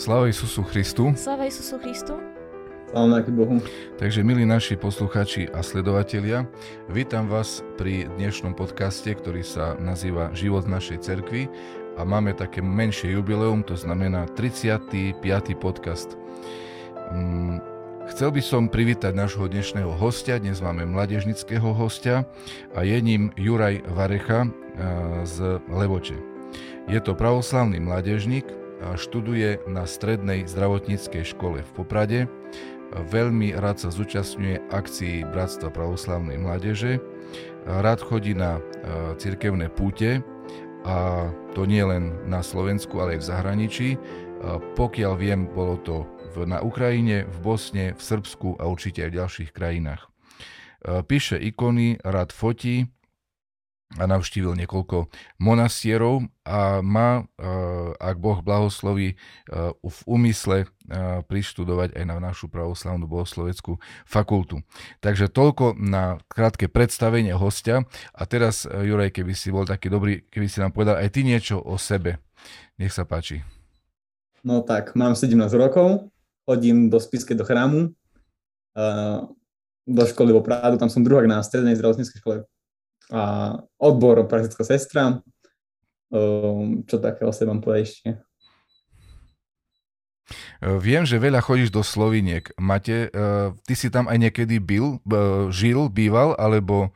Sláva Isusu Christu. Sláva Isusu Christu. Sláva Bohu. Takže milí naši posluchači a sledovatelia, vítam vás pri dnešnom podcaste, ktorý sa nazýva Život našej cerkvi a máme také menšie jubileum, to znamená 35. podcast. Mm, chcel by som privítať nášho dnešného hostia, dnes máme mladežnického hostia a je ním Juraj Varecha z Levoče. Je to pravoslavný mládežník, študuje na strednej zdravotníckej škole v Poprade. Veľmi rád sa zúčastňuje akcií Bratstva pravoslavnej mládeže. Rád chodí na e, cirkevné púte a to nie len na Slovensku, ale aj v zahraničí. Pokiaľ viem, bolo to na Ukrajine, v Bosne, v Srbsku a určite aj v ďalších krajinách. E, píše ikony, rád fotí, a navštívil niekoľko monastierov a má, e, ak Boh blahosloví, e, v úmysle e, prištudovať aj na našu pravoslavnú bohosloveckú fakultu. Takže toľko na krátke predstavenie hostia. A teraz, Juraj, keby si bol taký dobrý, keby si nám povedal aj ty niečo o sebe. Nech sa páči. No tak, mám 17 rokov, chodím do Spiske do chrámu, do školy vo Prádu, tam som druhák na strednej zdravotníckej škole a odbor praktická sestra. Um, čo také o sebe mám povedať ešte? Uh, viem, že veľa chodíš do Sloviniek. Mate, uh, ty si tam aj niekedy byl, uh, žil, býval, alebo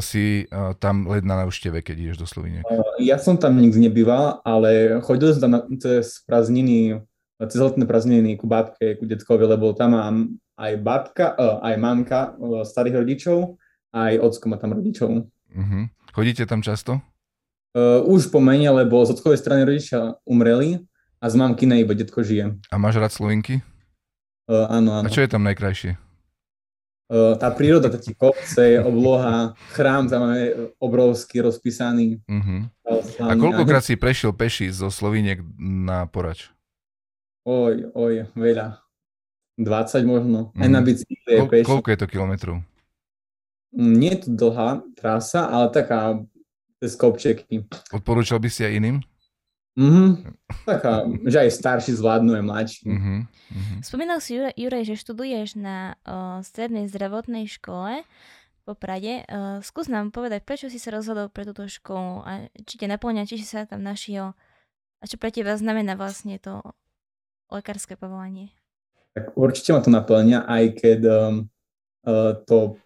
si tam len na návšteve, keď ideš do Sloviniek? Ja som tam nikdy nebýval, ale chodil som tam cez prázdniny, cez letné prázdniny ku babke, ku detkovi, lebo tam mám aj babka, aj mamka starých rodičov, aj ocko má tam rodičov. Uh-huh. Chodíte tam často? Uh, už pomene, lebo z ockovej strany rodičia umreli a z mamky iba detko žije. A máš rád Slovinky? Uh, áno, áno. A čo je tam najkrajšie? Uh, tá príroda, tá kopce, obloha, chrám tam máme obrovský, rozpísaný. Uh-huh. A koľkokrát si prešiel peši zo Sloviniek na Porač? Oj, oj, veľa. 20 možno. Uh-huh. Aj na bicykli Kol- peši. Koľko je to kilometrov? Nie je to dlhá trasa, ale taká bez kopčeky. Odporúčal by si aj iným? Mhm, taká, že aj starší zvládnu, aj mladší. Uh-huh, uh-huh. Spomínal si, Juraj, Juraj že študuješ na uh, strednej zdravotnej škole po Prade. Uh, skús nám povedať, prečo si sa rozhodol pre túto školu a či ťa naplňa, či si sa tam našiel a čo pre teba znamená vlastne to lekárske povolanie? Tak určite ma to naplňa, aj keď um, uh, to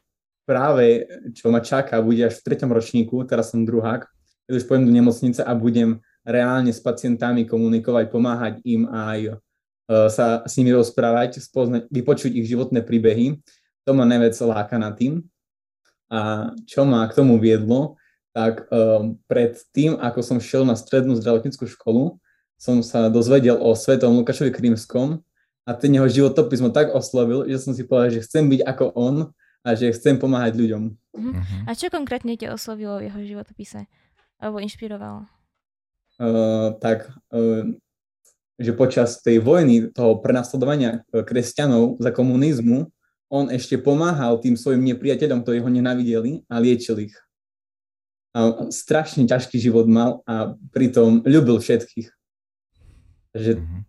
práve, čo ma čaká, bude až v treťom ročníku, teraz som druhák, keď už pôjdem do nemocnice a budem reálne s pacientami komunikovať, pomáhať im aj uh, sa s nimi rozprávať, spoznať, vypočuť ich životné príbehy. To ma najviac láka na tým. A čo ma k tomu viedlo, tak um, pred tým, ako som šiel na strednú zdravotníckú školu, som sa dozvedel o svetom Lukášovi Krímskom a ten jeho životopis ma tak oslovil, že som si povedal, že chcem byť ako on a že chcem pomáhať ľuďom. Uh-huh. A čo konkrétne ťa oslovilo v jeho životopise? Alebo inšpirovalo? Uh, tak, uh, že počas tej vojny, toho prenasledovania kresťanov za komunizmu, on ešte pomáhal tým svojim nepriateľom, ktorí ho nenavideli a liečil ich. A strašne ťažký život mal a pritom ľúbil všetkých. Takže uh-huh.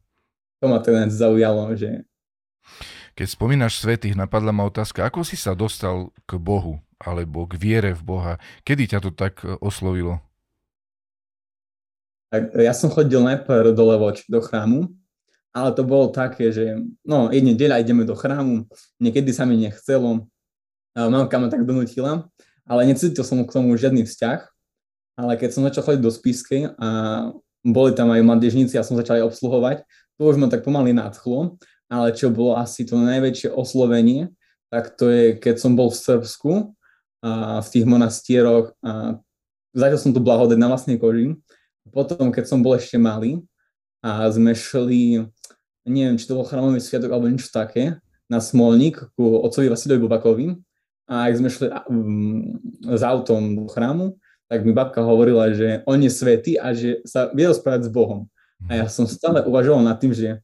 to ma teda zaujalo, že keď spomínaš svetých, napadla ma otázka, ako si sa dostal k Bohu alebo k viere v Boha? Kedy ťa to tak e, oslovilo? Tak ja som chodil najprv do Levoč, do chrámu, ale to bolo také, že no, jedne deľa ideme do chrámu, niekedy sa mi nechcelo, mamka ma tak donutila, ale necítil som k tomu žiadny vzťah, ale keď som začal chodiť do Spiskej a boli tam aj mladežníci a som začal aj obsluhovať, to už ma tak pomaly nadchlo ale čo bolo asi to najväčšie oslovenie, tak to je, keď som bol v Srbsku a v tých monastieroch a začal som tu blahodať na vlastnej koži. Potom, keď som bol ešte malý a sme šli, neviem, či to bol chrámový sviatok alebo niečo také, na Smolník ku otcovi Vasilovi Bubakovi a ak sme šli s autom do chrámu, tak mi babka hovorila, že on je svetý a že sa vie rozprávať s Bohom. A ja som stále uvažoval nad tým, že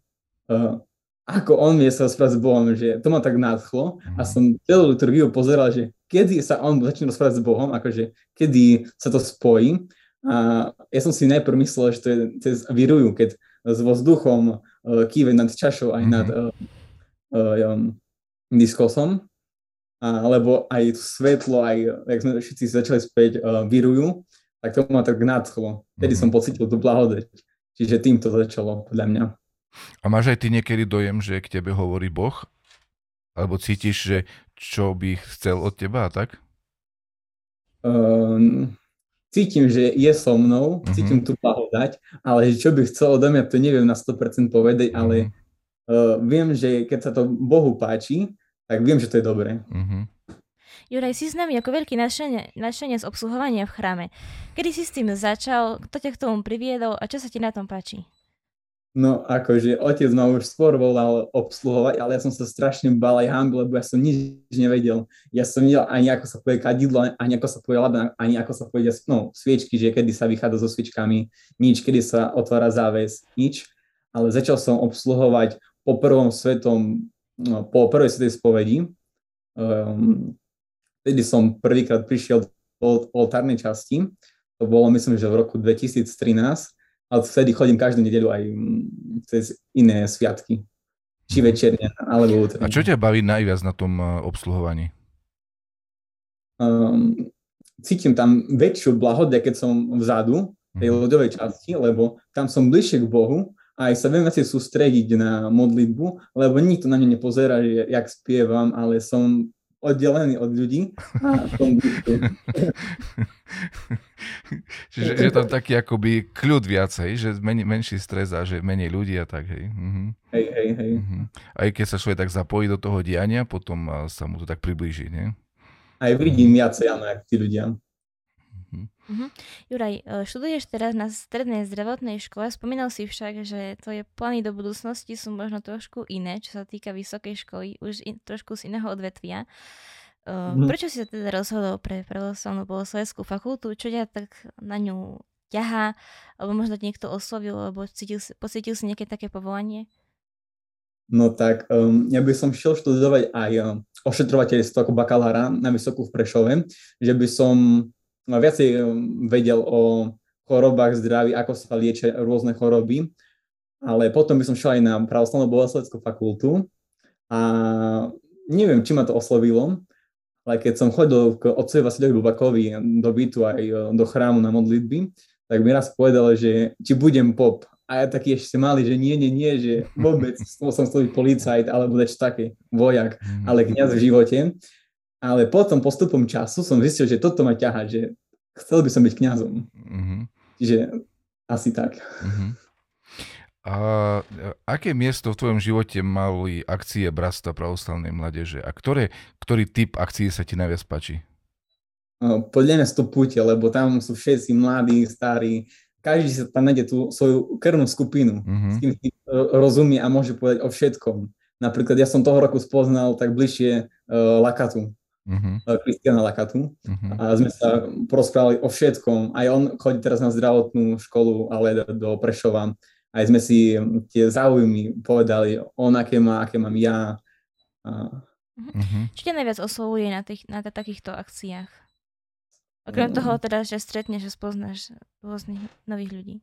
uh, ako on vie sa rozprávať s Bohom, že to ma tak nadchlo a mhm. som celú liturgiu pozeral, že kedy sa on začne rozprávať s Bohom, akože kedy sa to spojí. A ja som si najprv myslel, že to je cez virujú, keď s vzduchom uh, kýve nad čašou aj nad uh, uh, um, diskosom, alebo aj svetlo, aj jak sme všetci začali späť uh, virujú, tak to ma tak nadchlo. Vtedy som pocitil tú blahodeť. Čiže tým to začalo podľa mňa. A máš aj ty niekedy dojem, že k tebe hovorí Boh? Alebo cítiš, že čo by chcel od teba a tak? Um, cítim, že je so mnou, mm-hmm. cítim tú blahodať, ale čo by chcel odo mňa, to neviem na 100% povedať, mm-hmm. ale uh, viem, že keď sa to Bohu páči, tak viem, že to je dobré. Mm-hmm. Juraj, si s nami ako veľký nadšenie z obsluhovania v chráme. Kedy si s tým začal, kto ťa k tomu priviedol a čo sa ti na tom páči? No akože otec ma už skôr volal obsluhovať, ale ja som sa strašne bal aj hambil, lebo ja som nič nevedel. Ja som nevedel ani ako sa povie kadidlo, ani ako sa povie labna, ani ako sa povie no, sviečky, že kedy sa vychádza so sviečkami, nič, kedy sa otvára záves, nič. Ale začal som obsluhovať po prvom svetom, no, po prvej svetej spovedi. Um, vtedy som prvýkrát prišiel do oltárnej časti. To bolo myslím, že v roku 2013 ale vtedy chodím každú nedeľu aj cez iné sviatky. Či mhm. večerne, alebo útrem. A čo ťa baví najviac na tom eh, obsluhovaní? Um, cítim tam väčšiu blahodie, keď som vzadu, tej mm. ľudovej časti, lebo tam som bližšie k Bohu a aj sa viem asi sústrediť na modlitbu, lebo nikto na mňa nepozerá, že jak spievam, ale som oddelený od ľudí a som Čiže že tam taký akoby kľud viacej, že men, menší stres a že menej ľudí a tak, hej. Uh-huh. Hej, hej, hej. Uh-huh. Aj keď sa človek tak zapojí do toho diania, potom sa mu to tak priblíži, nie? Aj vidím viacej, áno, jak tí ľudia. Uh-huh. Juraj, e, študuješ teraz na strednej zdravotnej škole, spomínal si však, že tvoje plány do budúcnosti sú možno trošku iné, čo sa týka vysokej školy, už in, trošku z iného odvetvia. Uh, Prečo si sa teda rozhodol pre pravoslavnú boleslovenskú fakultu? Čo ťa tak na ňu ťahá? Alebo možno niekto oslovil, alebo cítil, pocítil si nejaké také povolanie? No tak, um, ja by som šiel študovať aj um, ošetrovateľstvo ako bakalára na Vysokú v Prešove, že by som viacej um, vedel o chorobách zdraví, ako sa liečia rôzne choroby, ale potom by som šiel aj na pravoslavnú boleslovenskú fakultu a neviem, či ma to oslovilo, ale keď som chodil k otcovi Vasilovi Bubakovi do bytu aj e, do chrámu na modlitby, tak mi raz povedal, že či budem pop. A ja taký ešte malý, že nie, nie, nie, že vôbec som chcel byť policajt alebo niečo také, vojak, mhm. ale kniaz v živote. Ale potom postupom času som zistil, že toto ma ťaha, že chcel by som byť kňazom. Mm-hmm. Čiže asi tak. Mm-hmm. A aké miesto v tvojom živote mali akcie Brasta pravoslavnej mládeže? A ktoré, ktorý typ akcií sa ti najviac páči? Podľa mňa púte, lebo tam sú všetci mladí, starí, každý sa tam nájde tú svoju krvnú skupinu, mm-hmm. s kým si rozumie a môže povedať o všetkom. Napríklad ja som toho roku spoznal tak bližšie uh, Lakatu, uh-huh. Kristiana Lakatu uh-huh. a sme sa porozprávali o všetkom. Aj on chodí teraz na zdravotnú školu, ale do Prešova aj sme si tie záujmy povedali, on aké má, aké mám ja. Uh-huh. Čo ťa najviac oslovuje na, tých, na takýchto akciách? Okrem toho teda, že stretneš a spoznáš rôznych nových ľudí.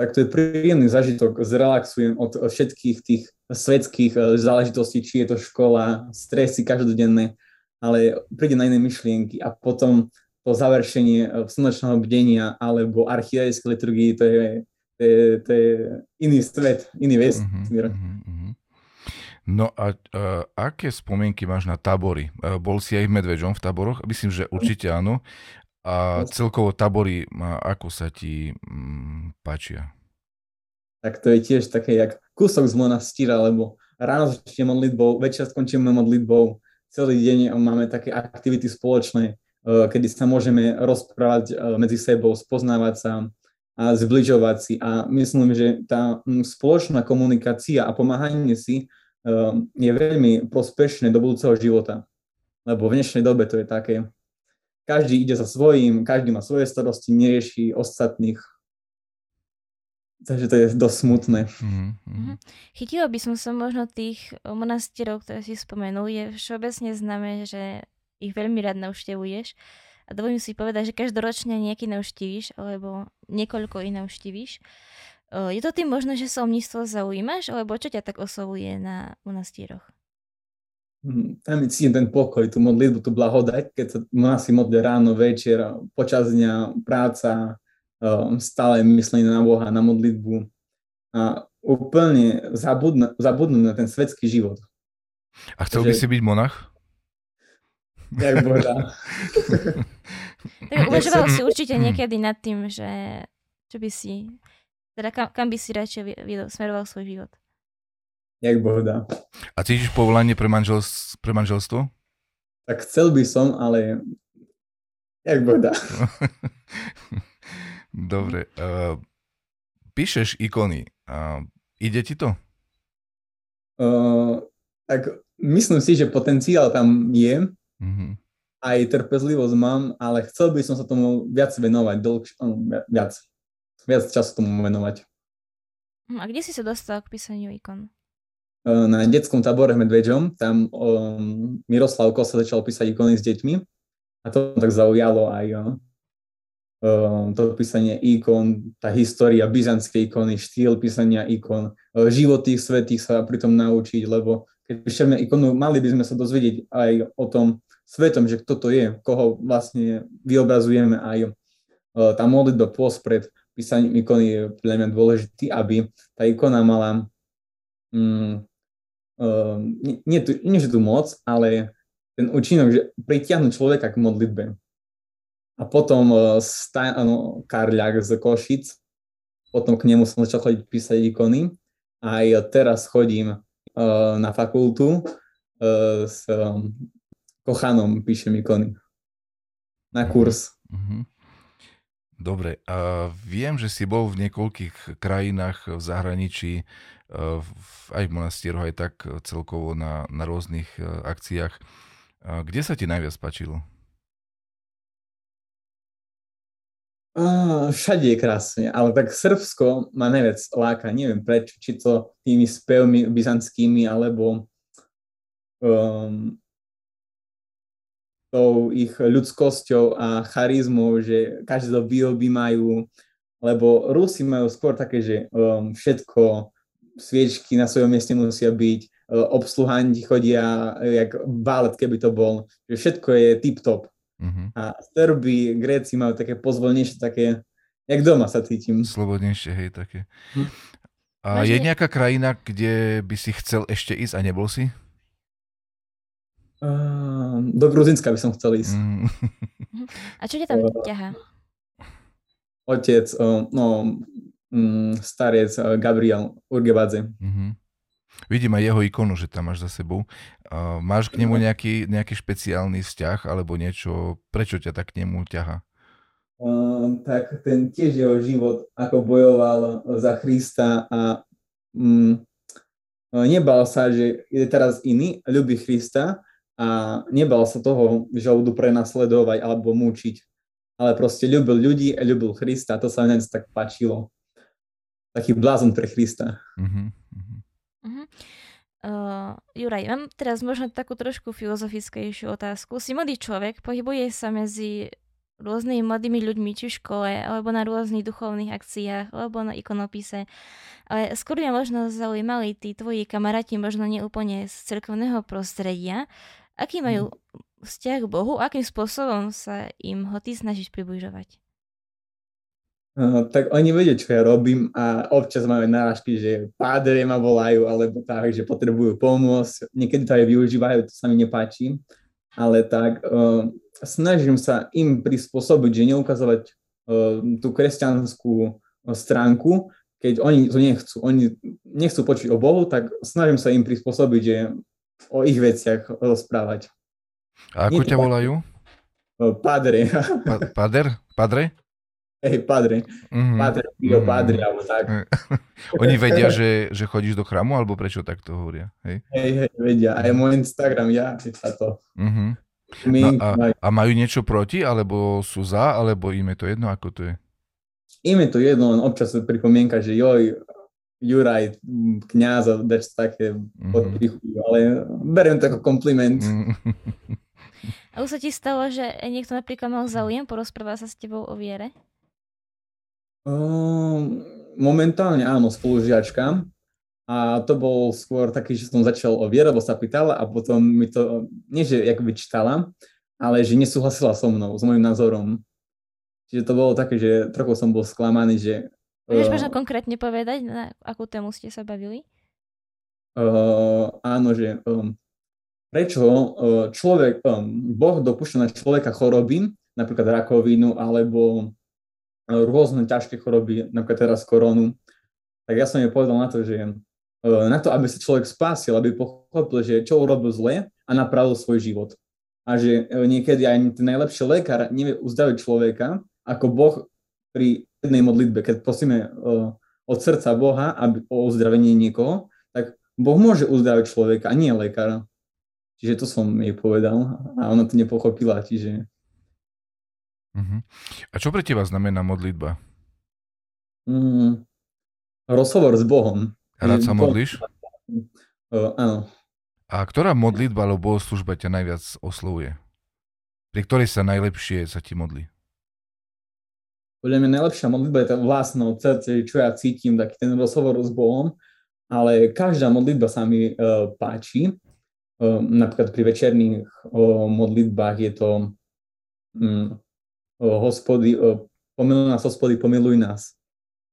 Tak to je príjemný zažitok, zrelaxujem od všetkých tých svetských eh, záležitostí, či je to škola, stresy každodenné, ale príde na iné myšlienky a potom to završenie eh, slnečného bdenia alebo archiejskej liturgii, to je to je, to je iný svet, iný vesmír. Uh-huh, uh-huh, uh-huh. No a uh, aké spomienky máš na tábory? Uh, bol si aj Medveďom v táboroch? Myslím, že určite áno. A celkovo tábory, uh, ako sa ti um, páčia? Tak to je tiež také, jak kúsok z monastíra, lebo ráno začneme modlitbou, večer skončíme modlitbou, celý deň máme také aktivity spoločné, uh, kedy sa môžeme rozprávať uh, medzi sebou, spoznávať sa, a zbližovať si. A myslím, že tá spoločná komunikácia a pomáhanie si um, je veľmi prospešné do budúceho života. Lebo v dnešnej dobe to je také, každý ide za svojím, každý má svoje starosti, nerieši ostatných. Takže to je dosť smutné. Mm-hmm. Chytilo by som sa možno tých monastierov, ktoré si spomenul. Je všeobecne známe, že ich veľmi rád navštevuješ. A dovolím si povedať, že každoročne nejaký navštívíš, alebo niekoľko ich navštívíš. je to tým možno, že sa o mníctvo zaujímaš, alebo čo ťa tak oslovuje na monastieroch? Hm, tam cítim ten pokoj, tú modlitbu, tú blahodať, keď sa si modlí ráno, večer, počas dňa, práca, stále myslenie na Boha, na modlitbu a úplne zabudnú, zabudnú na ten svetský život. A chcel by si byť monach? Jak Boha. tak uvažoval si určite niekedy nad tým, že čo by si, teda kam, kam by si radšej smeroval svoj život. Jak Boh dá. A cítiš povolanie pre, manželstvo, pre manželstvo? Tak chcel by som, ale jak Boh dá. Dobre. Uh, píšeš ikony. Uh, ide ti to? Uh, tak myslím si, že potenciál tam je. Uh-huh. Aj trpezlivosť mám, ale chcel by som sa tomu viac venovať, dlhš- viac, viac času tomu venovať. Hm, a kde si sa dostal k písaniu ikon? Na detskom tábore v Medveďom, tam um, Miroslav Kosa začal písať ikony s deťmi a to tak zaujalo aj um, to písanie ikon, tá história byzantskej ikony, štýl písania ikon, uh, život tých svetých sa pritom naučiť, lebo keď píšeme ikonu, mali by sme sa dozvedieť aj o tom svetom, že kto to je, koho vlastne vyobrazujeme aj uh, tá modlitba post pred písaním ikony je pre mňa dôležitý, aby tá ikona mala um, um, nie, nie, nie že tu moc, ale ten účinok, že pritiahnuť človeka k modlitbe. A potom uh, Stan, no, Karľák z Košic, potom k nemu som začal chodiť písať ikony. Aj teraz chodím uh, na fakultu uh, s Kochanom píšem ikony. Na kurz. Mm-hmm. Dobre, a viem, že si bol v niekoľkých krajinách v zahraničí, aj v monastieroch, aj tak celkovo na, na rôznych akciách. Kde sa ti najviac páčilo? Uh, všade je krásne, ale tak Srbsko ma najviac láka, neviem prečo, či to tými spevmi byzantskými, alebo um, tou ich ľudskosťou a charizmou, že každé výhoby majú, lebo Rusi majú skôr také, že um, všetko, sviečky na svojom mieste musia byť, uh, obsluhanti chodia jak balet, keby to bol, že všetko je tip-top. Uh-huh. A Srby, Gréci majú také pozvolnejšie, také, jak doma sa cítim. Slobodnejšie, hej, také. Hm. A je nejaká krajina, kde by si chcel ešte ísť a nebol si? Uh, do Gruzinska by som chcel ísť. Mm. A čo ťa tam ťaha? Otec, uh, no, um, starec uh, Gabriel Urgebadze. Mm-hmm. Vidím aj jeho ikonu, že tam máš za sebou. Uh, máš k nemu nejaký, nejaký špeciálny vzťah alebo niečo, prečo ťa tak k nemu ťaha? Uh, tak ten tiež jeho život, ako bojoval za Krista a um, nebal sa, že je teraz iný, ľubí Krista a nebal sa toho, že ho budú prenasledovať alebo mučiť. Ale proste ľúbil ľudí a ľúbil Krista, to sa mne tak páčilo. Taký blázon pre Krista. Uh-huh, uh-huh. Uh, Juraj, mám teraz možno takú trošku filozofickejšiu otázku. Si mladý človek, pohybuje sa medzi rôznymi mladými ľuďmi, či v škole, alebo na rôznych duchovných akciách, alebo na ikonopise. Ale skôr mňa možno zaujímali tí tvoji kamaráti, možno neúplne z cirkovného prostredia, Aký majú mhm. vzťah k Bohu? Akým spôsobom sa im ho ty snažíš približovať? Uh, tak oni vedia, čo ja robím a občas máme náražky, že pádre ma volajú, alebo tak, že potrebujú pomôcť. Niekedy to aj využívajú, to sa mi nepáči. Ale tak uh, snažím sa im prispôsobiť, že neukazovať uh, tú kresťanskú stránku, keď oni to nechcú. Oni nechcú počuť o Bohu, tak snažím sa im prispôsobiť, že o ich veciach rozprávať. A ako ťa volajú? Padre. Pa- pader? Padre? Hej, padre. Mm-hmm. Padre, mm-hmm. padre, alebo tak. Oni vedia, že, že chodíš do chrámu, alebo prečo takto hovoria? Hej, hej, hej vedia. Aj môj Instagram, ja, sa to. Mm-hmm. No a, a majú niečo proti, alebo sú za, alebo im je to jedno, ako to je? Im je to jedno, len občas pripomienka, že joj, Juraj, kniaz a dač také mm-hmm. podpichujú, ale beriem to ako kompliment. Mm-hmm. A už sa ti stalo, že niekto napríklad mal záujem, porozpráva sa s tebou o viere? Um, momentálne áno, spolužiačka. A to bol skôr taký, že som začal o viere, lebo sa pýtala a potom mi to, nie že by čítala, ale že nesúhlasila so mnou, s môjim názorom. Čiže to bolo také, že trochu som bol sklamaný, že... Vieš uh, možno konkrétne povedať, na akú tému ste sa bavili? Uh, áno, že um, prečo uh, človek, um, Boh dopúšťa na človeka choroby, napríklad rakovinu alebo rôzne ťažké choroby, napríklad teraz koronu, tak ja som jej povedal na to, že uh, na to, aby sa človek spásil, aby pochopil, že čo urobil zle a napravil svoj život. A že uh, niekedy aj ten najlepší lekár nevie uzdraviť človeka, ako Boh pri jednej modlitbe, keď prosíme uh, od srdca Boha aby, o uzdravenie niekoho, tak Boh môže uzdraviť človeka a nie lekára. Čiže to som jej povedal a ona to nepochopila, čiže... Uh-huh. A čo pre teba znamená modlitba? Mm, rozhovor s Bohom. Rád sa modlíš? Uh, áno. A ktorá modlitba alebo bohoslužba ťa najviac oslovuje? Pri ktorej sa najlepšie sa ti modlí? Podľa mňa najlepšia modlitba je tá vlastná od srdce, čo ja cítim, taký ten rozhovor s Bohom ale každá modlitba sa mi uh, páči. Uh, napríklad pri večerných uh, modlitbách je to um, hospody, pomiluj nás, hospody, pomiluj nás.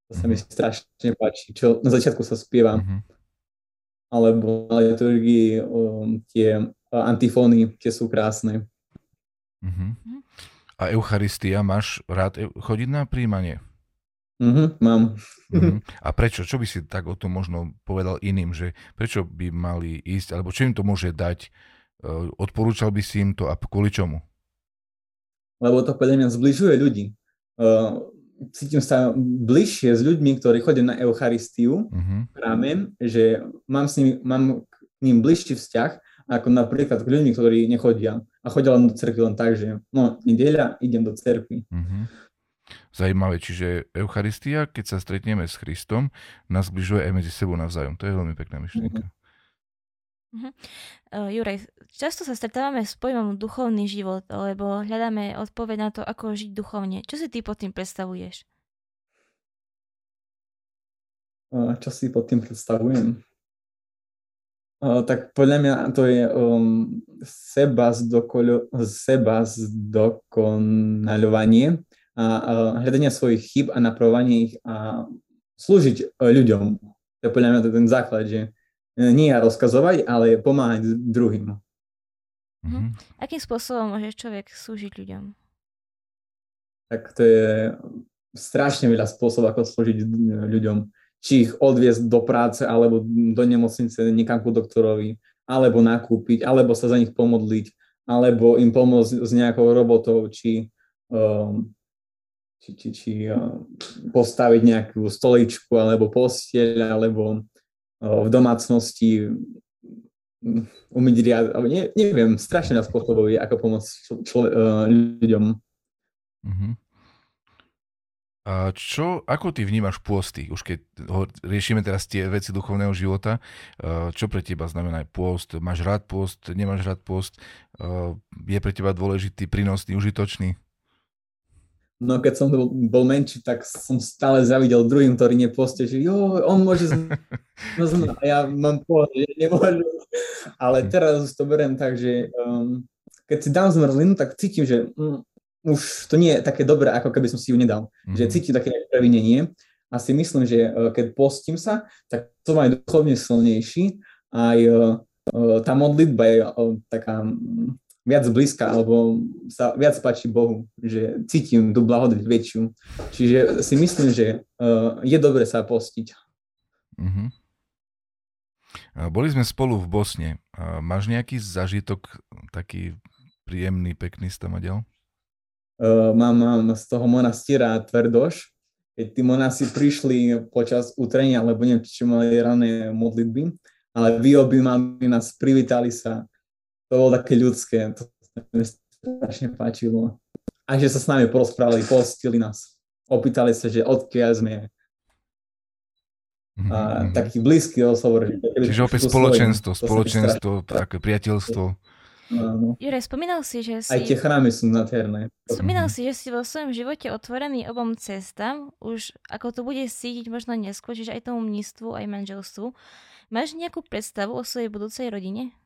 To sa mi mhm. strašne páči, čo na začiatku sa spieva. Mm-hmm. Alebo na liturgii um, tie antifóny, tie sú krásne. Mm-hmm. A Eucharistia, máš rád chodiť na príjmanie? Mm-hmm, mám. Mm-hmm. A prečo? Čo by si tak o tom možno povedal iným, že prečo by mali ísť, alebo čo im to môže dať? Uh, odporúčal by si im to a kvôli čomu? Lebo to podľa mňa zbližuje ľudí. Uh, cítim sa bližšie s ľuďmi, ktorí chodia na Eucharistiu mm-hmm. v chráme, že mám s nimi, mám k ním bližší vzťah, ako napríklad k ľuďmi, ktorí nechodia a chodia len do cerkvy len tak, že no, nedeľa, idem do cerkvy. Mm-hmm. Zaujímavé, čiže Eucharistia, keď sa stretneme s Kristom, nás zbližuje aj medzi sebou navzájom. To je veľmi pekná myšlienka. Uh-huh. Uh, Juraj, často sa stretávame s pojmom duchovný život, lebo hľadáme odpoveď na to, ako žiť duchovne. Čo si ty pod tým predstavuješ? Uh, čo si pod tým predstavujem? Uh, tak podľa mňa to je um, seba, zdokolo, seba zdokonaľovanie a hľadania svojich chyb a napravovanie ich a slúžiť ľuďom. To je podľa mňa ten základ, že nie ja rozkazovať, ale pomáhať druhým. Mm-hmm. Akým spôsobom môže človek slúžiť ľuďom? Tak to je strašne veľa spôsobov, ako slúžiť ľuďom. Či ich odviesť do práce, alebo do nemocnice, niekam ku doktorovi, alebo nakúpiť, alebo sa za nich pomodliť, alebo im pomôcť s nejakou robotou, či um, či, či, či postaviť nejakú stoličku alebo postieľ alebo v domácnosti umyť riad, alebo ne, neviem, strašne na spôsobov je, ako pomôcť člo, ľuďom. Uh-huh. A čo, ako ty vnímaš pôsty? Už keď ho, riešime teraz tie veci duchovného života, čo pre teba znamená pôst? Máš rád pôst, nemáš rád pôst? Je pre teba dôležitý, prínosný, užitočný? No keď som bol menší, tak som stále zavidel druhým, ktorí nepostie, že jo, on môže no, a ja mám pohľad, že nemôžu. Ale teraz už to beriem tak, že um, keď si dám zmrzlinu, tak cítim, že um, už to nie je také dobré, ako keby som si ju nedal. Mm-hmm. Že cítim také previnenie a si myslím, že uh, keď postím sa, tak som aj duchovne silnejší, aj uh, uh, tá modlitba je uh, taká um, viac blízka, alebo sa viac páči Bohu, že cítim tú blahodať väčšiu. Čiže si myslím, že uh, je dobre sa postiť. Uh-huh. Boli sme spolu v Bosne. Máš nejaký zažitok taký príjemný, pekný z tam Uh, mám, mám z toho monastiera Tvrdoš, keď tí monasi prišli počas utrenia, alebo neviem, či mali rané modlitby, ale vyobímali nás, privítali sa, to bolo také ľudské, to sa mi strašne páčilo. A že sa s nami porozprávali, postili nás. Opýtali sa, že odkiaľ sme. A mm-hmm. taký blízky rozhovor. Čiže opäť spoločenstvo, spoločenstvo, také priateľstvo. Áno. Juraj, spomínal si, že si... Aj tie chrámy sú nádherné. Spomínal si, že si vo svojom živote otvorený obom cestám, už ako to bude cítiť možno neskôr, čiže aj tomu mnístvu, aj manželstvu. Máš nejakú predstavu o svojej budúcej rodine?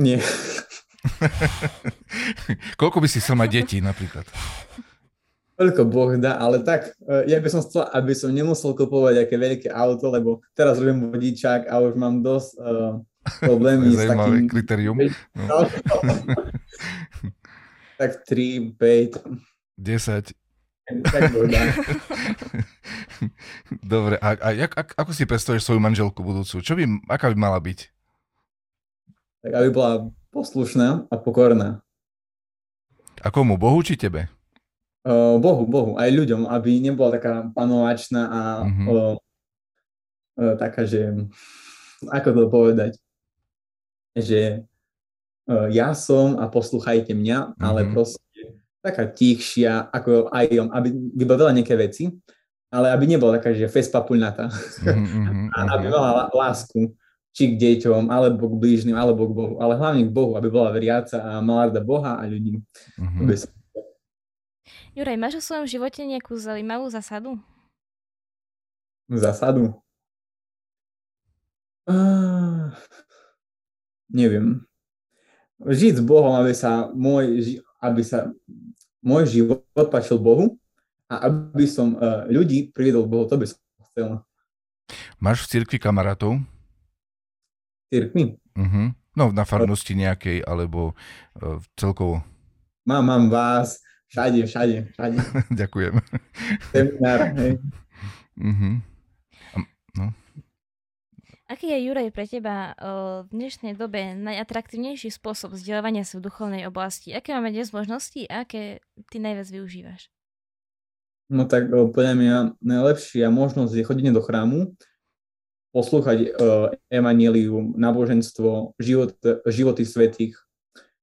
Nie. Koľko by si chcel mať detí napríklad? Koľko Boh dá, ale tak, e, ja by som chcel, aby som nemusel kupovať aké veľké auto, lebo teraz robím vodičák a už mám dosť uh, problémy s takým... kritérium. No. tak 3, 5, 10. tak Boh dá. Dobre, a, a jak, ak, ako si predstavíš svoju manželku budúcu? Čo by, aká by mala byť? Tak aby bola poslušná a pokorná. A komu? Bohu či tebe? Uh, bohu, Bohu, aj ľuďom, aby nebola taká panovačná a Mhm. uh, uh, taká, že ako to povedať, že uh, ja som a poslúchajte mňa, ale Mhm. proste taká tichšia, ako aj aby vybavila nejaké veci, ale aby nebola taká, že fespapulnatá. Mhm, mhm, a aby mhm. mala lá- lásku či k deťom, alebo k blížnym, alebo k Bohu, ale hlavne k Bohu, aby bola veriaca a mala rada Boha a ľudí. Mhm. Bez... Juraj, máš vo svojom živote nejakú zaujímavú zásadu? Zásadu? Uh, neviem. Žiť s Bohom, aby sa môj, aby sa môj život páčil Bohu a aby som uh, ľudí priviedol k Bohu, to by som chcel. Máš v cirkvi kamarátov? Cirkvi. Mhm. No, na farnosti nejakej, alebo uh, celkovo. Mám, mám vás, všade, všade, všade. Ďakujem. Seminár, hej. Mhm. Aký je Juraj pre teba o, v dnešnej dobe najatraktívnejší spôsob vzdelávania sa v duchovnej oblasti? Aké máme dnes možnosti a aké ty najviac využívaš? No tak o, podľa mňa najlepšia možnosť je chodenie do chrámu, poslúchať uh, evanílium, náboženstvo, život, životy svetých.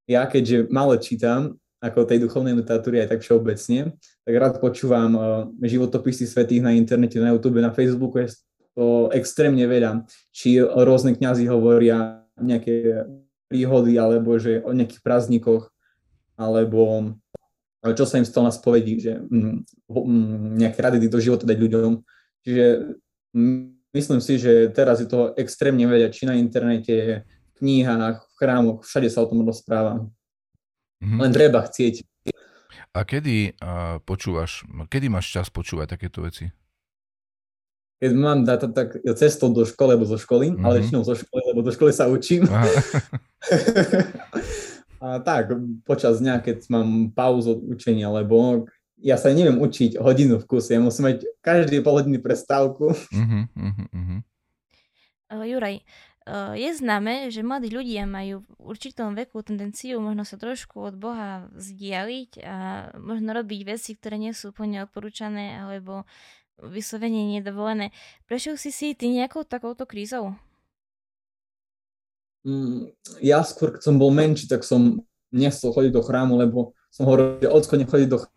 Ja keďže málo čítam, ako tej duchovnej literatúry aj tak všeobecne, tak rád počúvam uh, životopisy svetých na internete, na YouTube, na Facebooku je to extrémne veľa. Či rôzne kňazi hovoria nejaké príhody, alebo že o nejakých prázdnikoch, alebo čo sa im stalo na spovedi, že mm, mm, nejaké rady do života dať ľuďom. Čiže mm, myslím si, že teraz je toho extrémne veľa, či na internete, v knihách, v chrámoch, všade sa o tom rozpráva. Mhm. Len treba chcieť. A kedy uh, počúvaš, kedy máš čas počúvať takéto veci? Keď mám dať tak cestou do školy alebo zo školy, Mhm. ale väčšinou zo školy, lebo do školy sa učím. A tak, počas dňa, keď mám pauzu od učenia, lebo ja sa neviem učiť hodinu v kuse, ja musím mať každý pol hodiny prestávku. Mhm, mhm. Uh, Juraj, uh, je známe, že mladí ľudia majú v určitom veku tendenciu možno sa trošku od Boha vzdialiť a možno robiť veci, ktoré nie sú úplne odporúčané alebo vyslovene nedovolené. Prešiel si si ty nejakou takouto krízou? Mm, ja skôr, keď som bol menší, tak som nechcel chodiť do chrámu, lebo som hovoril, že ocko nechodí do chrámu,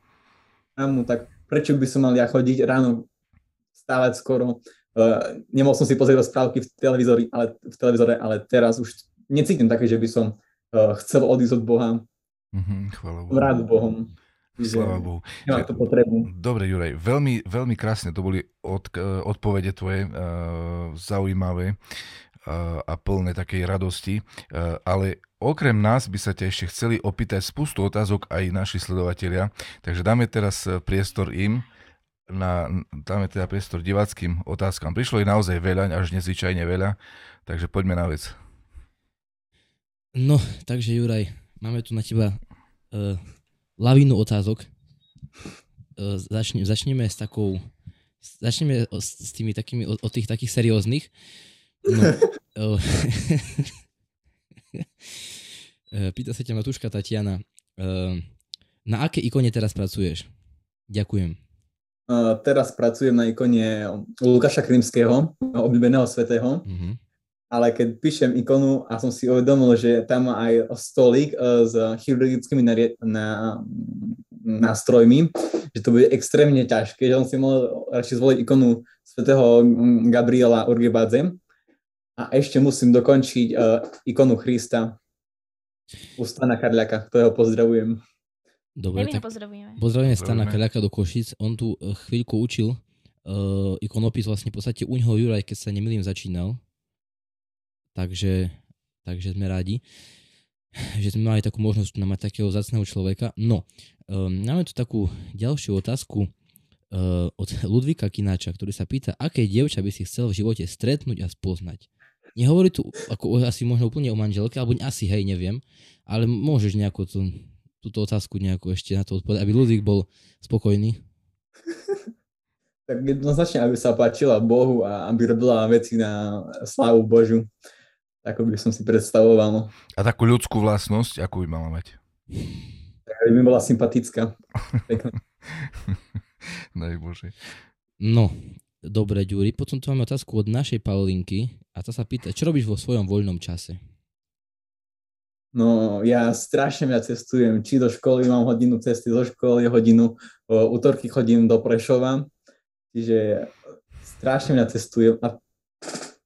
tak prečo by som mal ja chodiť ráno, stávať skoro. Uh, nemohol som si pozrieť rozprávky v televízori, ale, v televízore, ale teraz už necítim také, že by som uh, chcel odísť od Boha. Mhm, chvála Bohu. Som rád Bohom. Sláva Bohu. Nemám tú potrebu. Dobre, Juraj, veľmi, veľmi krásne to boli od, eh, odpovede tvoje, uh, zaujímavé a plné takej radosti, uh, ale okrem nás by sa ťa ešte chceli opýtať spustu otázok aj naši sledovatelia, takže dáme teraz eh, priestor im, na, dáme teda priestor diváckým otázkam. Prišlo ich naozaj veľa, až nezvyčajne veľa, takže poďme na vec. No, takže Juraj, máme tu na teba uh, lavínu otázok. Uh, začne, začneme s takou, začneme s, s tými takými, od, tých takých serióznych. Uh, uh, pýta sa ťa Matúška Tatiana, uh, na aké ikone teraz pracuješ? Ďakujem. Teraz pracujem na ikone Lukáša Krymského, obľúbeného svetého. Uh-huh. ale keď píšem ikonu a som si uvedomil, že tam má aj stolík s chirurgickými narie- na, nástrojmi, že to bude extrémne ťažké, že som si mohol radšej zvoliť ikonu svätého mm, Gabriela Urgebadze. A ešte musím dokončiť uh, ikonu Krista u Stana Karľaka, ktorého pozdravujem. Dobre, tak pozdravujeme. pozdravujeme Stana. Kaľaka do Košic. On tu eh, chvíľku učil uh, ikonopis vlastne v podstate u neho Juraj, keď sa nemýlim, začínal. Takže, takže sme rádi, že sme mali takú možnosť tu mať takého zacného človeka. No, um, máme tu takú ďalšiu otázku uh, od Ludvíka Kináča, ktorý sa pýta, aké dievča by si chcel v živote stretnúť a spoznať. Nehovorí tu ako asi možno úplne o manželke, alebo asi hej, neviem, ale môžeš nejako tú, túto otázku nejako ešte na to odpovedať, aby Ludvík bol spokojný. Tak jednoznačne, aby sa páčila Bohu a aby robila veci na slávu Božiu. Ako by som si predstavoval. No. A takú ľudskú vlastnosť, akú by mala mať? Tak aby mi bola sympatická. Pekná. Daj Bože. No, dobre, Ďuri. Potom tu máme otázku od našej Paulinky a tá sa pýta, čo robíš vo svojom voľnom čase? No, ja strašne veľa cestujem. Či do školy mám hodinu cesty zo školy, hodinu o, útorky chodím do Prešova. Čiže strašne veľa cestujem. A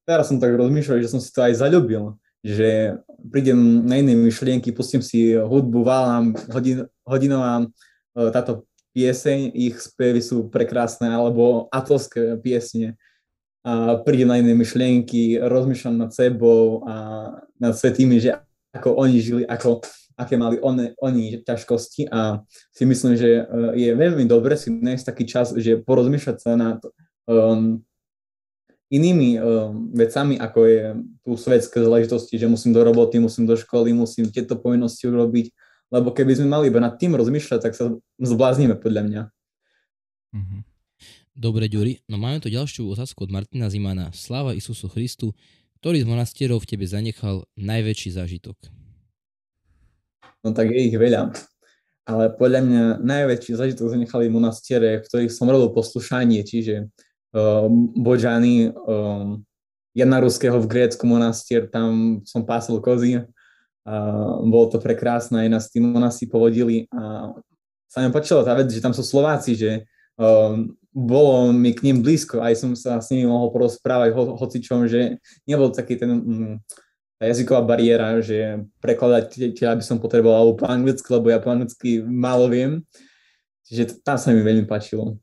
teraz som tak rozmýšľal, že som si to aj zaľúbil. Že prídem na iné myšlienky, pustím si hudbu, válam, hodin, hodinová táto pieseň, ich spevy sú prekrásne, alebo atovské piesne. A prídem na iné myšlienky, rozmýšľam nad sebou a nad svetými, že ako oni žili, ako, aké mali one, oni ťažkosti a si myslím, že eh, je veľmi dobre si nájsť taký čas, že porozmýšľať sa nad um, inými um, vecami, ako je tu svetské záležitosti, že musím do roboty, musím do školy, musím tieto povinnosti urobiť, lebo keby sme mali iba nad tým rozmýšľať, tak sa zbláznime podľa mňa. Mhm. Dobre, Ďuri. No máme tu ďalšiu otázku od Martina Zimana. Sláva Isusu Christu, ktorý z monastierov v tebe zanechal najväčší zážitok. No tak je ich veľa. Ale podľa mňa najväčší zažitok zanechali monastiere, v ktorých som robil poslušanie, čiže uh, Bodžany, um, Jana Ruského v Grécku monastier, tam som pásil kozy. A bolo to prekrásne, aj nás tí monasi povodili a sa mi páčila tá vec, že tam sú Slováci, že bolo mi k ním blízko, aj som sa s nimi mohol porozprávať ho, hocičom, že nebol taký ten mm, jazyková bariéra, že prekladateľa by som potreboval alebo po anglicky, lebo ja po anglicky málo viem. Čiže tam sa mi veľmi páčilo.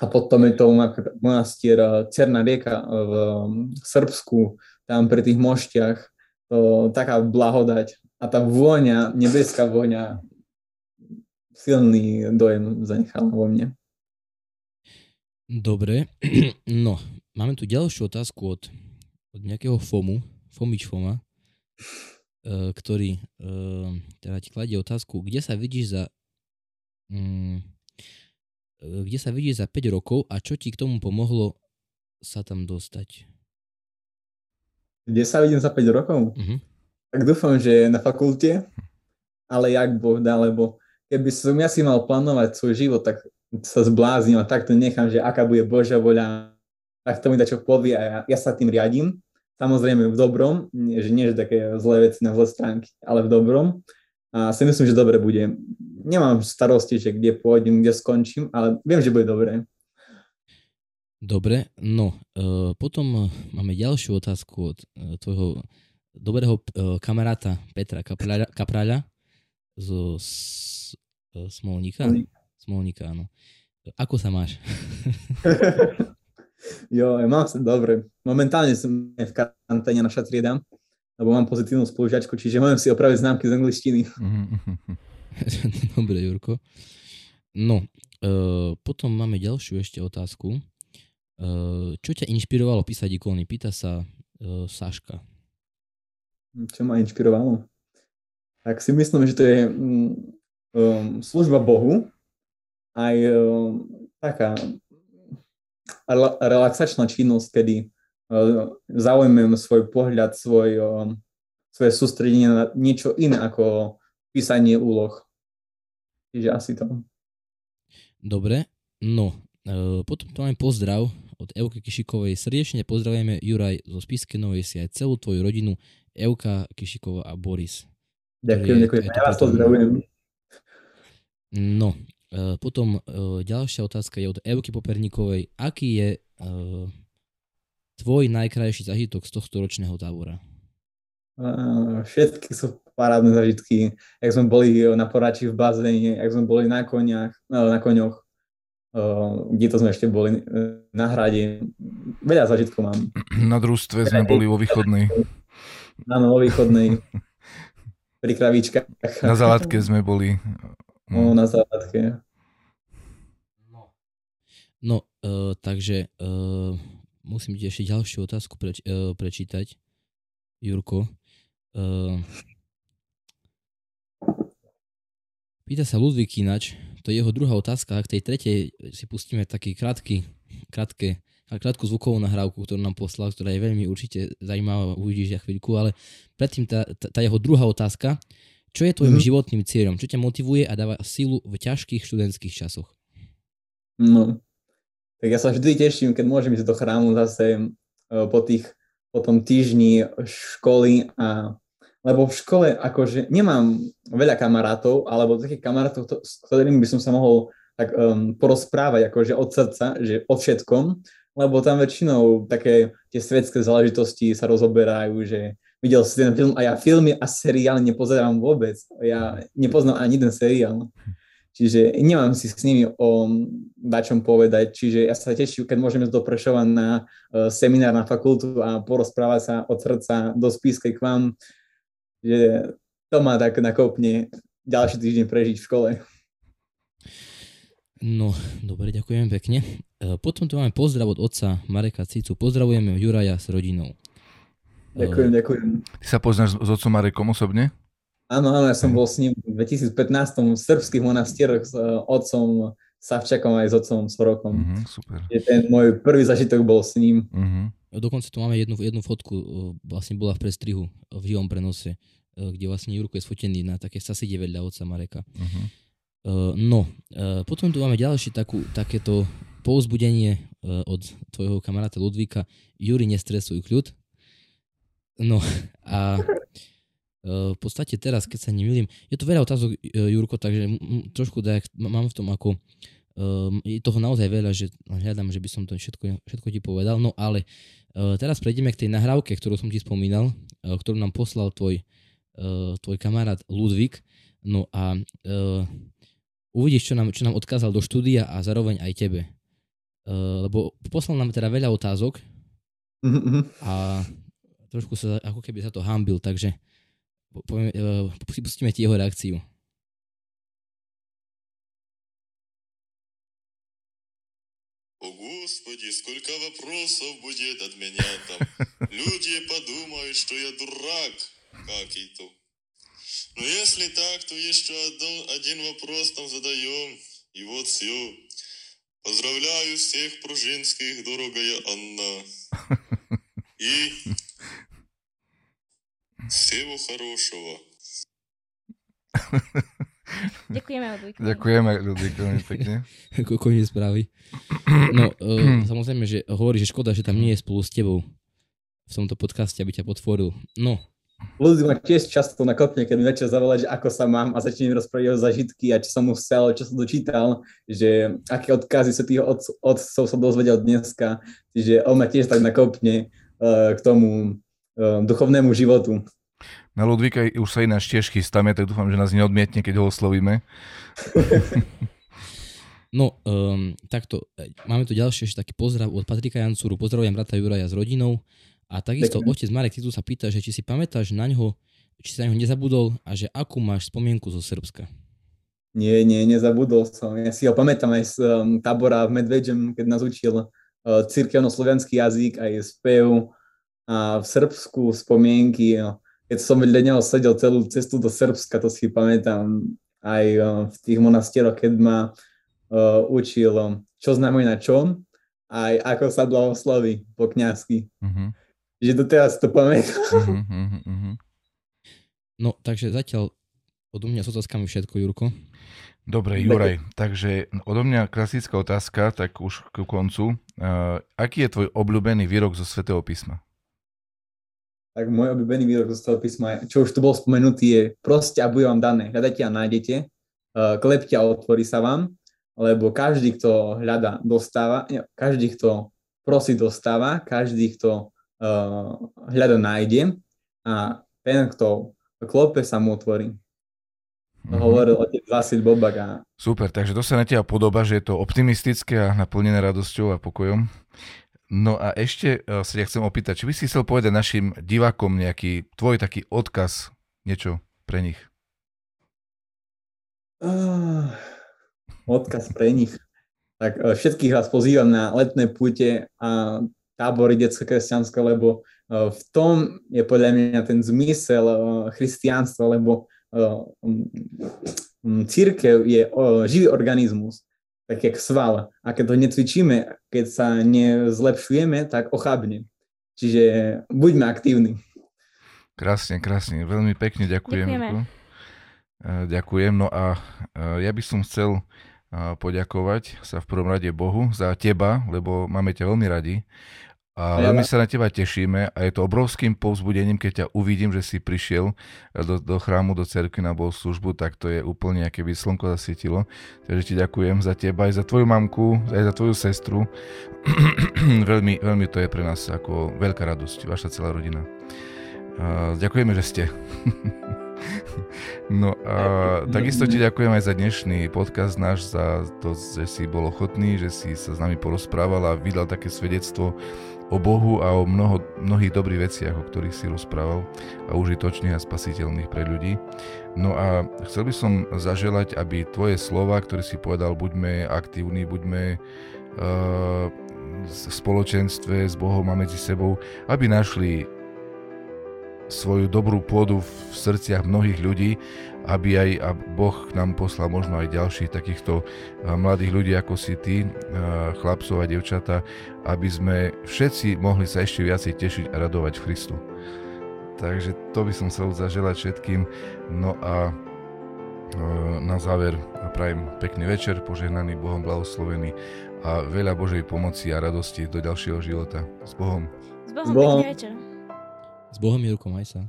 A potom je to monastier eh, Cerná rieka v mm, Srbsku, tam pri tých moštiach, to taká blahodať. A tá vôňa, nebeská vôňa, silný dojem zanechala vo mne. Dobre. No, máme tu ďalšiu otázku od, od nejakého FOMu, Fomič Foma, e, ktorý e, teda ti kladie otázku, kde sa vidíš za mm, e, kde sa vidíš za 5 rokov a čo ti k tomu pomohlo sa tam dostať? Kde sa vidím za 5 rokov? Mhm. Tak dúfam, že na fakulte, ale jak Boh dá, lebo keby som ja si mal plánovať svoj život, tak sa zbláznim a takto nechám, že aká bude Božia voľa, tak to mi dačo povie a ja, ja sa tým riadím. Samozrejme v dobrom, že nie že také zlé veci na zlé stránky, ale v dobrom. A si myslím, že dobre bude. Nemám starosti, že kde pôjdem, kde skončím, ale viem, že bude dobré. Dobre, no, e, potom máme ďalšiu otázku od e, tvojho dobrého e, kamaráta Petra Kapráľa, Kapráľa zo S- e, Smolníka. Smolníka. Smolníka, áno. Ako sa máš? jo, ja mám sa dobre. Momentálne som v karanténe naša trieda, lebo mám pozitívnu spolužiačku, čiže môžem si opraviť známky z angličtiny. Dobre, Jurko. No, e, potom máme ďalšiu ešte otázku. E, čo ťa inšpirovalo písať ikóny? Pýta sa e, Saška. Čo ma inšpirovalo? Tak si myslím, že to je um, služba Bohu, aj um, taká rela- relaxačná činnosť, kedy uh, zaujímam svoj pohľad, svoj, um, svoje sústredenie na niečo iné ako písanie úloh. Čiže asi to. Dobre, no, potom tu máme pozdrav od Euky Kišikovej. Srdečne pozdravujeme Juraj zo Spiske Novej si aj celú tvoju rodinu, Euka Kišiková a Boris. Ďakujem, je- ďakujem. Ja vás pozdravujem. No, potom e, ďalšia otázka je od Evky Poperníkovej. Aký je, e, tvoj najkrajší zažitok z tohto ročného tábora? Všetky sú parádne zažitky, jak sme boli na porači v bazéne, jak sme boli na koniach, na koňoch, kde to sme ešte boli na hrade. Veľa zažitkov mám. Na družstve sme boli vo východnej. Áno, vo východnej. Pri kravičkách. Na záladke sme boli. No, na záladke. No, uh, takže uh, musím ti ešte ďalšiu otázku preč, uh, prečítať. Jurko. Uh, pýta sa Ludvík Inač, to je jeho druhá otázka, a k tej tretej si pustíme taký krátky, krátke, krátku zvukovú nahrávku, ktorú nám poslal, ktorá je veľmi určite zaujímavá, uvidíš za chvíľku, ale predtým tá, tá, tá jeho druhá otázka, čo je tvojim mm-hmm. životným cieľom? Čo ťa motivuje a dáva silu v ťažkých študentských časoch? No, tak ja sa vždy teším, keď môžem ísť do chrámu zase uh, po tých po tom týždni školy a lebo v škole akože nemám veľa kamarátov, alebo takých kamarátov, to, s ktorými by som sa mohol tak um, porozprávať akože od srdca, že o všetkom, lebo tam väčšinou také tie svetské záležitosti sa rozoberajú, že videl si ten film a ja filmy a seriály nepozerám vôbec. Ja nepoznám ani jeden seriál. Čiže nemám si s nimi o dačom povedať. Čiže ja sa teším, keď môžeme ísť do Prešova na uh, seminár na fakultu a porozprávať sa od srdca do spískej k vám, že to ma tak nakopne ďalší týždeň prežiť v škole. No, dobre, ďakujem pekne. E, potom tu máme pozdrav od otca Mareka Cicu. Pozdravujeme Juraja s rodinou. Ďakujem, ďakujem. Ty sa poznáš s otcom Marekom osobne? Áno, áno, ja som bol s ním v 2015 v srbských monastieroch s uh, otcom Savčakom aj s otcom Sorokom. Mm-hmm, super. Je ten môj prvý zažitok bol s ním. Mm-hmm. Dokonca tu máme jednu, jednu fotku, uh, vlastne bola v prestrihu v živom prenose, kde vlastne Jurko je sfotený na také saside vedľa otca Mareka. Mm-hmm. Uh, no, potom tu máme ďalšie takú, takéto pouzbudenie uh, od tvojho kamaráta Ludvíka. Juri, nestresuj kľud. No a v podstate teraz, keď sa nemýlim, je to veľa otázok, e, Jurko, takže trošku tak, mám v tom ako um, je toho naozaj veľa, že hľadám, že by som to všetko, všetko ti povedal, no ale uh, teraz prejdeme k tej nahrávke, ktorú som ti spomínal, uh, ktorú nám poslal tvoj, uh, tvoj kamarát Ludvík, no a uh, uvidíš, čo nám, čo nám odkázal do štúdia a zároveň aj tebe. Uh, lebo poslal nám teda veľa otázok mm-hmm. a trošku sa ako keby sa to hambil, takže poviem, uh, pustíme ti jeho reakciu. О Господи, сколько вопросов будет от меня там. Люди подумают, что я дурак какой-то. Но если так, то еще один вопрос там задаем. И вот все. Поздравляю всех пружинских, дорогая Анна. И Всего хорошего. Ďakujeme, Ludvík. Ďakujeme, Ludvík, veľmi pekne. Koniec správy. No, uh, samozrejme, že hovorí, že škoda, že tam nie je spolu s tebou v tomto podcaste, aby ťa potvoril. No. Ľudí ma tiež často nakopne, keď mi večer zavolá, že ako sa mám a začne rozprávať o zažitky a čo som mu chcel, čo som dočítal, že aké odkazy sa tých od, otcov som dozvedel dneska. Čiže on ma tiež tak nakopne uh, k tomu uh, duchovnému životu. Na Ludvíka už sa ináč tiež chystáme, tak dúfam, že nás neodmietne, keď ho oslovíme. No, um, takto, e, máme tu ďalší ešte taký pozdrav od Patrika Jancúru. Pozdravujem brata Juraja s rodinou. A takisto Ďakujem. otec Marek Titu sa pýta, že či si pamätáš na ňo, či sa na ňo nezabudol a že akú máš spomienku zo Srbska. Nie, nie, nezabudol som. Ja si ho pamätám aj z um, tábora v Medvedžem, keď nás učil uh, cirkevno-slovenský jazyk, aj spev a v Srbsku spomienky. No keď som vedľa neho sedel celú cestu do Srbska, to si pamätám aj uh, v tých monastieroch, keď ma uh, učil, um, čo znamená čo, aj ako sa blahosloví po kniazky. Uh-huh. Že doteraz to pamätám. Uh-huh, uh-huh. No, takže zatiaľ odo mňa s otázkami všetko, Jurko. Dobre, Juraj, takže odo mňa klasická otázka, tak už k koncu. Uh, aký je tvoj obľúbený výrok zo Svetého písma? Tak môj obľúbený výrok zo toho písma, čo už tu bol spomenutý, je proste a bude vám dané. Hľadajte a nájdete, uh, klepte a otvorí sa vám, lebo každý, kto hľada, dostáva, každý, kto prosiť dostáva, každý, kto uh, hľada, nájde a ten, kto klope, sa mu otvorí. Mhm. hovoril otec Vasil Bobak a Super, takže to sa na teba podoba, že je to optimistické a naplnené radosťou a pokojom. No a ešte eh, sa ťa chcem opýtať, či by si chcel povedať našim divákom nejaký tvoj taký odkaz, niečo pre nich. uh, odkaz pre nich. Tak uh, všetkých vás pozývam na letné púte a tábory detsko-kresťanské, lebo uh, v tom je podľa mňa ten zmysel christianstva, lebo církev je živý organizmus, tak jak sval. A keď to necvičíme, keď sa nezlepšujeme, tak ochabne. Čiže buďme aktívni. Krásne, krásne, veľmi pekne ďakujem. Ďakujeme. Eh, Ďakujem, no a eh, ja by som chcel eh, poďakovať sa v prvom rade Bohu za teba, lebo máme ťa veľmi radi a veľmi sa na teba tešíme a je to obrovským povzbudením, keď ťa uvidím, že si prišiel do, do chrámu, do cerky na službu, tak to je úplne, aké by slnko zasvietilo. Takže ti ďakujem za teba, aj za tvoju mamku, aj za tvoju sestru. veľmi, veľmi to je pre nás ako veľká radosť, vaša celá rodina. A ďakujeme, že ste. No a takisto ti ďakujem aj za dnešný podcast náš, za to, že si bol ochotný, že si sa s nami porozprával a vydal také svedectvo o Bohu a o mnoho, mnohých dobrých veciach, o ktorých si rozprával a užitočných a spasiteľných pre ľudí. No a chcel by som zaželať, aby tvoje slova, ktoré si povedal, buďme aktívni, buďme uh, v spoločenstve s Bohom a medzi sebou, aby našli svoju dobrú pôdu v srdciach mnohých ľudí, aby aj a Boh nám poslal možno aj ďalších takýchto mladých ľudí ako si ty, chlapcov a devčata, aby sme všetci mohli sa ešte viacej tešiť a radovať v Christu. Takže to by som chcel zaželať všetkým. No a na záver prajem pekný večer, požehnaný Bohom blahoslovený a veľa Božej pomoci a radosti do ďalšieho života. S Bohom. S Bohom, S Bohom. pekný večer. S Bohom Mirko, maj sa.